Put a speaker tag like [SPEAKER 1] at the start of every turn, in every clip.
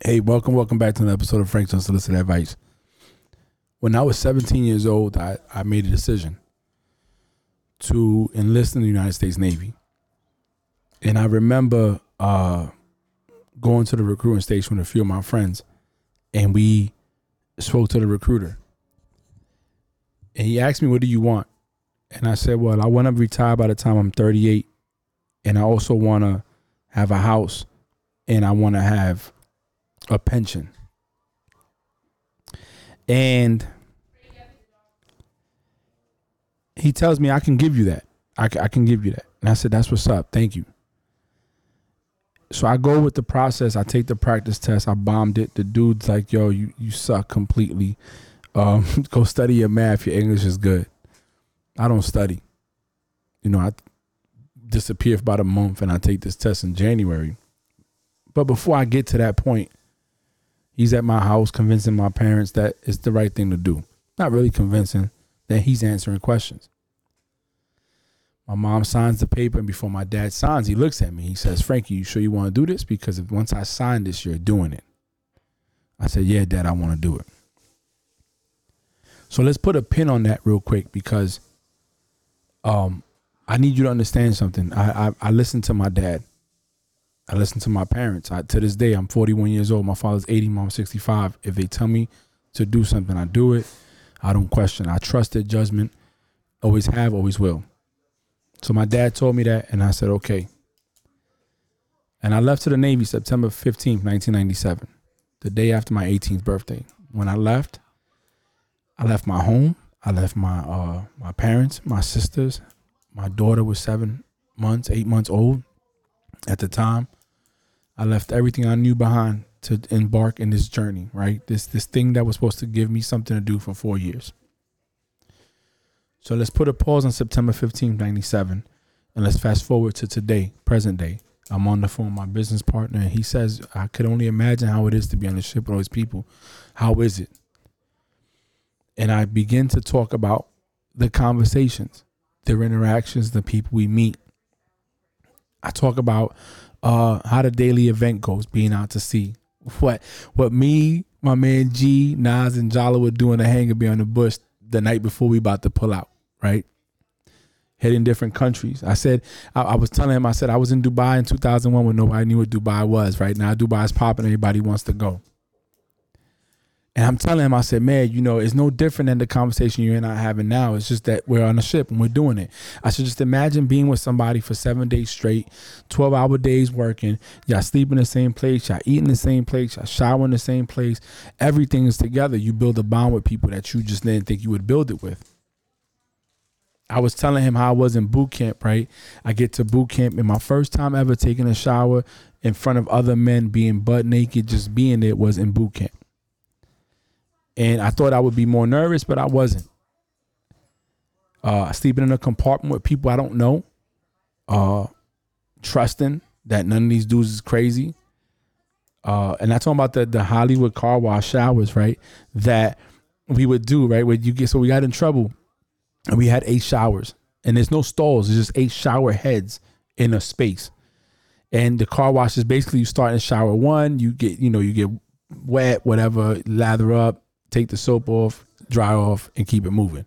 [SPEAKER 1] Hey, welcome, welcome back to another episode of Frank's Unsolicited Advice. When I was 17 years old, I, I made a decision to enlist in the United States Navy. And I remember uh, going to the recruiting station with a few of my friends, and we spoke to the recruiter. And he asked me, What do you want? And I said, Well, I want to retire by the time I'm 38. And I also want to have a house and I want to have a pension. And he tells me, I can give you that. I, I can give you that. And I said, That's what's up. Thank you. So I go with the process. I take the practice test. I bombed it. The dude's like, Yo, you, you suck completely. Um, go study your math. Your English is good. I don't study. You know, I disappear for about a month and I take this test in January. But before I get to that point, he's at my house convincing my parents that it's the right thing to do. Not really convincing that he's answering questions. My mom signs the paper, and before my dad signs, he looks at me. He says, Frankie, you sure you want to do this? Because if once I sign this, you're doing it. I said, Yeah, dad, I want to do it. So let's put a pin on that real quick because um, I need you to understand something. I, I, I listen to my dad. I listen to my parents. I, to this day, I'm 41 years old. My father's 80, mom's 65. If they tell me to do something, I do it. I don't question. I trust their judgment. Always have, always will. So my dad told me that, and I said, okay. And I left to the Navy September 15th, 1997, the day after my 18th birthday. When I left, I left my home. I left my uh, my parents, my sisters. My daughter was seven months, eight months old at the time. I left everything I knew behind to embark in this journey, right? This this thing that was supposed to give me something to do for four years. So let's put a pause on September 15th, 97, and let's fast forward to today, present day. I'm on the phone with my business partner, and he says, I could only imagine how it is to be on the ship with all these people. How is it? And I begin to talk about the conversations, their interactions, the people we meet. I talk about uh, how the daily event goes, being out to sea. What what me, my man G, Nas, and Jala were doing a hangar bay on the bush the night before we about to pull out, right? Heading different countries. I said, I, I, was telling him, I said I was in Dubai in 2001 when nobody knew what Dubai was. Right now, Dubai is popping. Everybody wants to go. And I'm telling him, I said, man, you know, it's no different than the conversation you and I having now. It's just that we're on a ship and we're doing it. I should just imagine being with somebody for seven days straight, 12 hour days working. Y'all sleep in the same place, y'all eat in the same place, y'all shower in the same place. Everything is together. You build a bond with people that you just didn't think you would build it with. I was telling him how I was in boot camp, right? I get to boot camp and my first time ever taking a shower in front of other men being butt naked, just being it was in boot camp and I thought I would be more nervous, but I wasn't. Uh, sleeping in a compartment with people I don't know, uh, trusting that none of these dudes is crazy. Uh, and that's talking about the the Hollywood car wash showers, right? That we would do, right? Where you get so we got in trouble, and we had eight showers, and there's no stalls. There's just eight shower heads in a space. And the car wash is basically you start in shower one, you get you know you get wet, whatever, lather up, take the soap off, dry off, and keep it moving.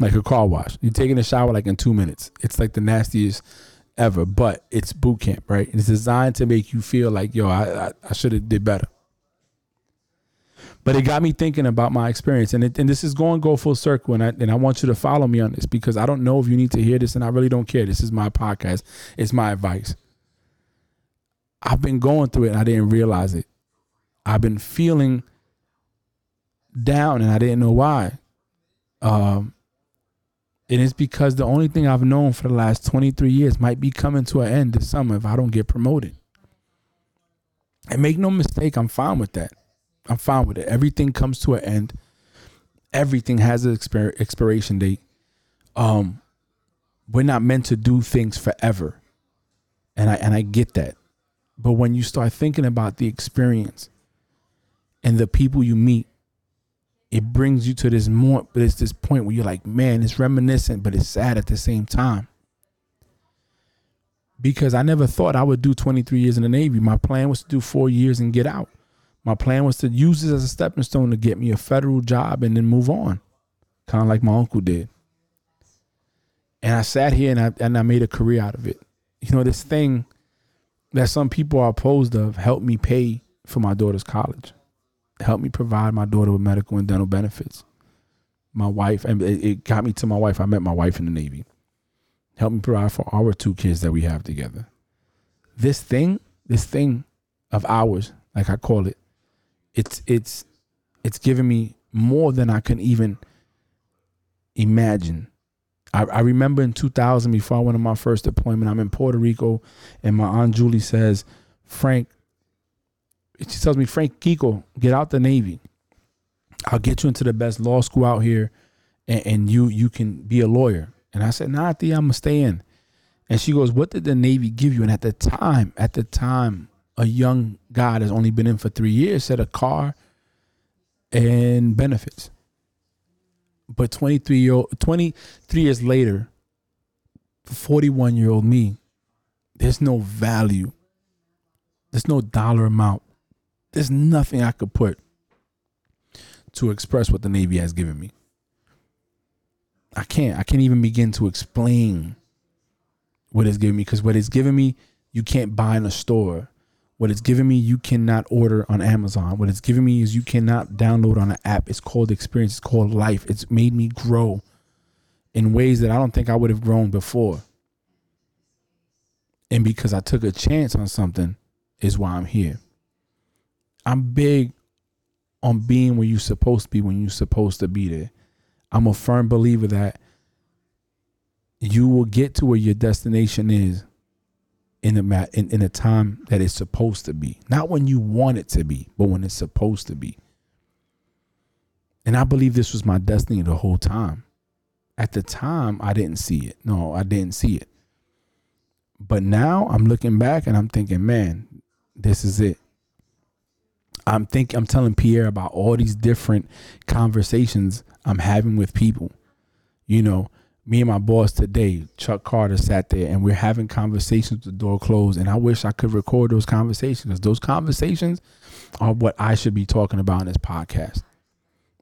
[SPEAKER 1] Like a car wash. You're taking a shower like in two minutes. It's like the nastiest ever, but it's boot camp, right? It's designed to make you feel like, yo, I I, I should have did better. But it got me thinking about my experience, and it, and this is going to go full circle, and I and I want you to follow me on this because I don't know if you need to hear this, and I really don't care. This is my podcast. It's my advice. I've been going through it, and I didn't realize it. I've been feeling down and I didn't know why. Um, and it's because the only thing I've known for the last 23 years might be coming to an end this summer if I don't get promoted. And make no mistake, I'm fine with that. I'm fine with it. Everything comes to an end. Everything has an expir- expiration date. Um, we're not meant to do things forever, and I and I get that. But when you start thinking about the experience and the people you meet it brings you to this more but it's this point where you're like man it's reminiscent but it's sad at the same time because i never thought i would do 23 years in the navy my plan was to do four years and get out My plan was to use this as a stepping stone to get me a federal job and then move on, kind of like my uncle did. And I sat here and I and I made a career out of it. You know, this thing that some people are opposed of helped me pay for my daughter's college, helped me provide my daughter with medical and dental benefits. My wife, and it, it got me to my wife. I met my wife in the Navy. Helped me provide for our two kids that we have together. This thing, this thing of ours, like I call it, it's it's it's given me more than I can even imagine. I, I remember in 2000, before I went on my first deployment, I'm in Puerto Rico, and my aunt Julie says, "Frank," she tells me, "Frank Kiko, get out the Navy. I'll get you into the best law school out here, and, and you you can be a lawyer." And I said, "Nah, Tía, I'm gonna stay in." And she goes, "What did the Navy give you?" And at the time, at the time, a young guy that's only been in for three years said a car and benefits. But 23 year old, 23 years later, 41 year old me, there's no value. There's no dollar amount. There's nothing I could put to express what the Navy has given me. I can't. I can't even begin to explain what it's given me because what it's given me, you can't buy in a store. What it's given me, you cannot order on Amazon. What it's given me is you cannot download on an app. It's called experience. It's called life. It's made me grow in ways that I don't think I would have grown before. And because I took a chance on something, is why I'm here. I'm big on being where you're supposed to be when you're supposed to be there. I'm a firm believer that you will get to where your destination is in a in, in a time that it's supposed to be. Not when you want it to be, but when it's supposed to be. And I believe this was my destiny the whole time. At the time, I didn't see it. No, I didn't see it. But now I'm looking back and I'm thinking, man, this is it. I'm think I'm telling Pierre about all these different conversations I'm having with people. You know, me and my boss today, Chuck Carter, sat there and we're having conversations with the door closed. And I wish I could record those conversations those conversations are what I should be talking about in this podcast.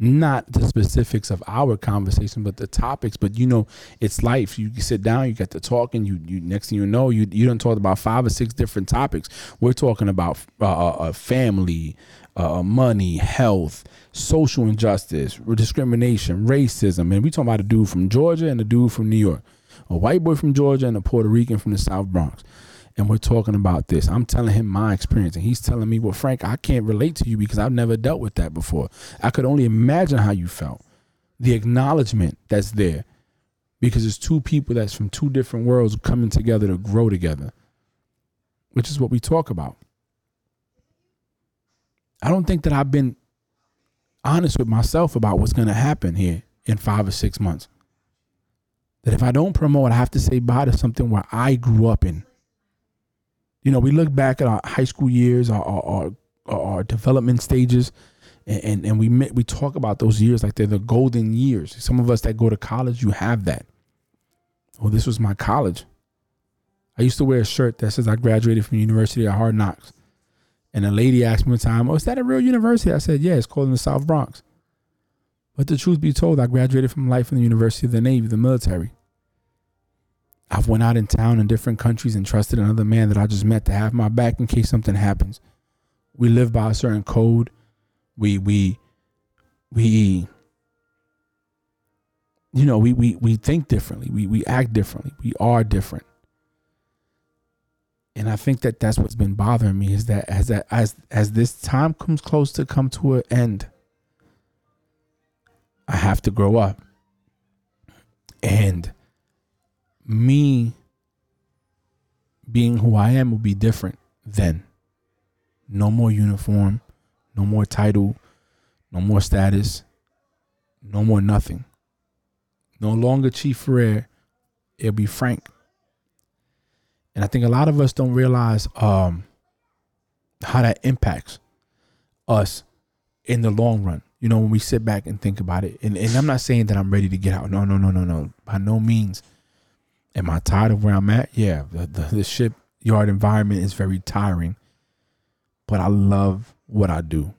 [SPEAKER 1] Not the specifics of our conversation, but the topics. But you know, it's life. You sit down, you get to talking. You, you next thing you know, you you don't talk about five or six different topics. We're talking about uh, uh, uh family, uh, money, health, social injustice, discrimination, racism. And we talking about a dude from Georgia and a dude from New York, a white boy from Georgia and a Puerto Rican from the South Bronx. And we're talking about this. I'm telling him my experience, and he's telling me, "Well, Frank, I can't relate to you because I've never dealt with that before. I could only imagine how you felt." The acknowledgement that's there, because it's two people that's from two different worlds coming together to grow together, which is what we talk about. I don't think that I've been honest with myself about what's going to happen here in five or six months. That if I don't promote, I have to say bye to something where I grew up in. You know, we look back at our high school years, our our, our, our development stages, and, and, and we we talk about those years like they're the golden years. Some of us that go to college, you have that. Oh, this was my college. I used to wear a shirt that says I graduated from University of Hard Knocks. And a lady asked me one time, "Oh, is that a real university?" I said, "Yeah, it's called in the South Bronx." But the truth be told, I graduated from life in the University of the Navy, the military. I've went out in town in different countries and trusted another man that I just met to have my back in case something happens. We live by a certain code. We we we you know, we we we think differently. We we act differently. We are different and I think that that's what's been bothering me is that as that as as this time comes close to come to an end, I have to grow up, and me being who I am will be different then. No more uniform, no more title, no more status, no more nothing. No longer Chief Ferrer, it'll be Frank. And I think a lot of us don't realize um, how that impacts us in the long run. You know, when we sit back and think about it. And, and I'm not saying that I'm ready to get out. No, no, no, no, no. By no means. Am I tired of where I'm at? Yeah. The, the, the shipyard environment is very tiring. but I love what I do.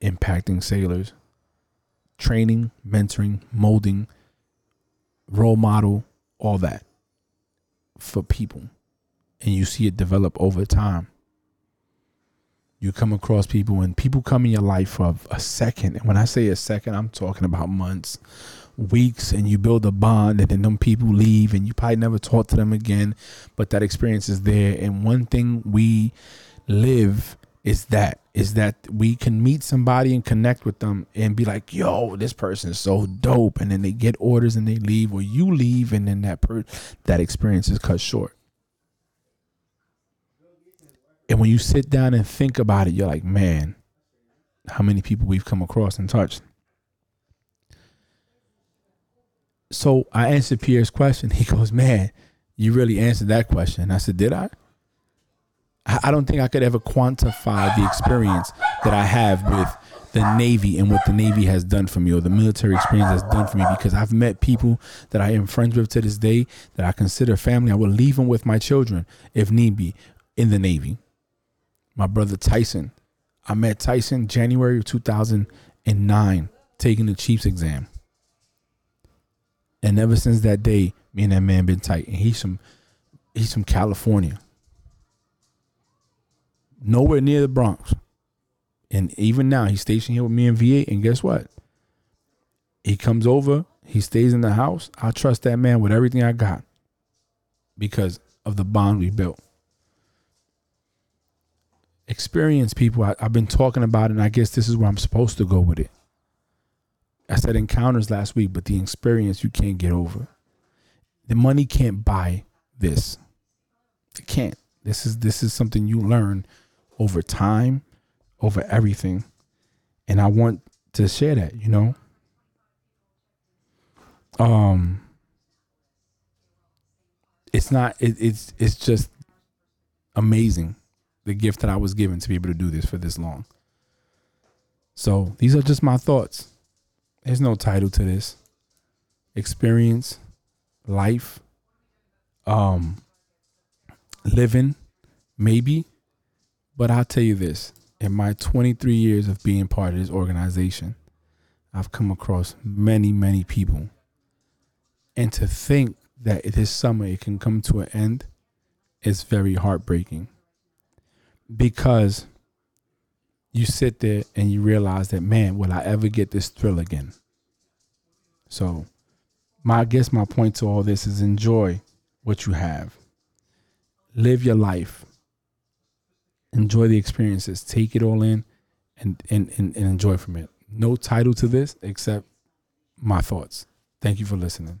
[SPEAKER 1] Impacting sailors, training, mentoring, molding, role model, all that for people. And you see it develop over time. You come across people and people come in your life for a second. And when I say a second, I'm talking about months, weeks, and you build a bond, and then them people leave, and you probably never talk to them again. But that experience is there. And one thing we live is that is that we can meet somebody and connect with them and be like, "Yo, this person is so dope," and then they get orders and they leave, or you leave, and then that per that experience is cut short. And when you sit down and think about it, you're like, "Man, how many people we've come across and touched." So I answered Pierre's question. He goes, "Man, you really answered that question." I said, "Did I?" I don't think I could ever quantify the experience that I have with the Navy and what the Navy has done for me or the military experience has done for me because I've met people that I am friends with to this day that I consider family. I will leave them with my children if need be in the Navy. My brother Tyson. I met Tyson January of 2009 taking the Chiefs exam. And ever since that day, me and that man been tight. And he's from he's from California nowhere near the Bronx. And even now, he's stationed here with me in V8. And guess what? He comes over, he stays in the house. I trust that man with everything I got because of the bond we built. Experience people, I, have been talking about it, and I guess this is where I'm supposed to go with it. I said encounters last week, but the experience you can't get over. The money can't buy this. It can't. This is this is something you learn over time, over everything. And I want to share that, you know. Um it's not it, it's it's just amazing the gift that I was given to be able to do this for this long. So, these are just my thoughts. There's no title to this. Experience, life, um living maybe but I'll tell you this in my 23 years of being part of this organization, I've come across many, many people. And to think that this summer it can come to an end is very heartbreaking because you sit there and you realize that, man, will I ever get this thrill again? So, my I guess my point to all this is enjoy what you have, live your life enjoy the experiences, take it all in, and and and, and enjoy from it. No title to this except my thoughts. Thank you for listening.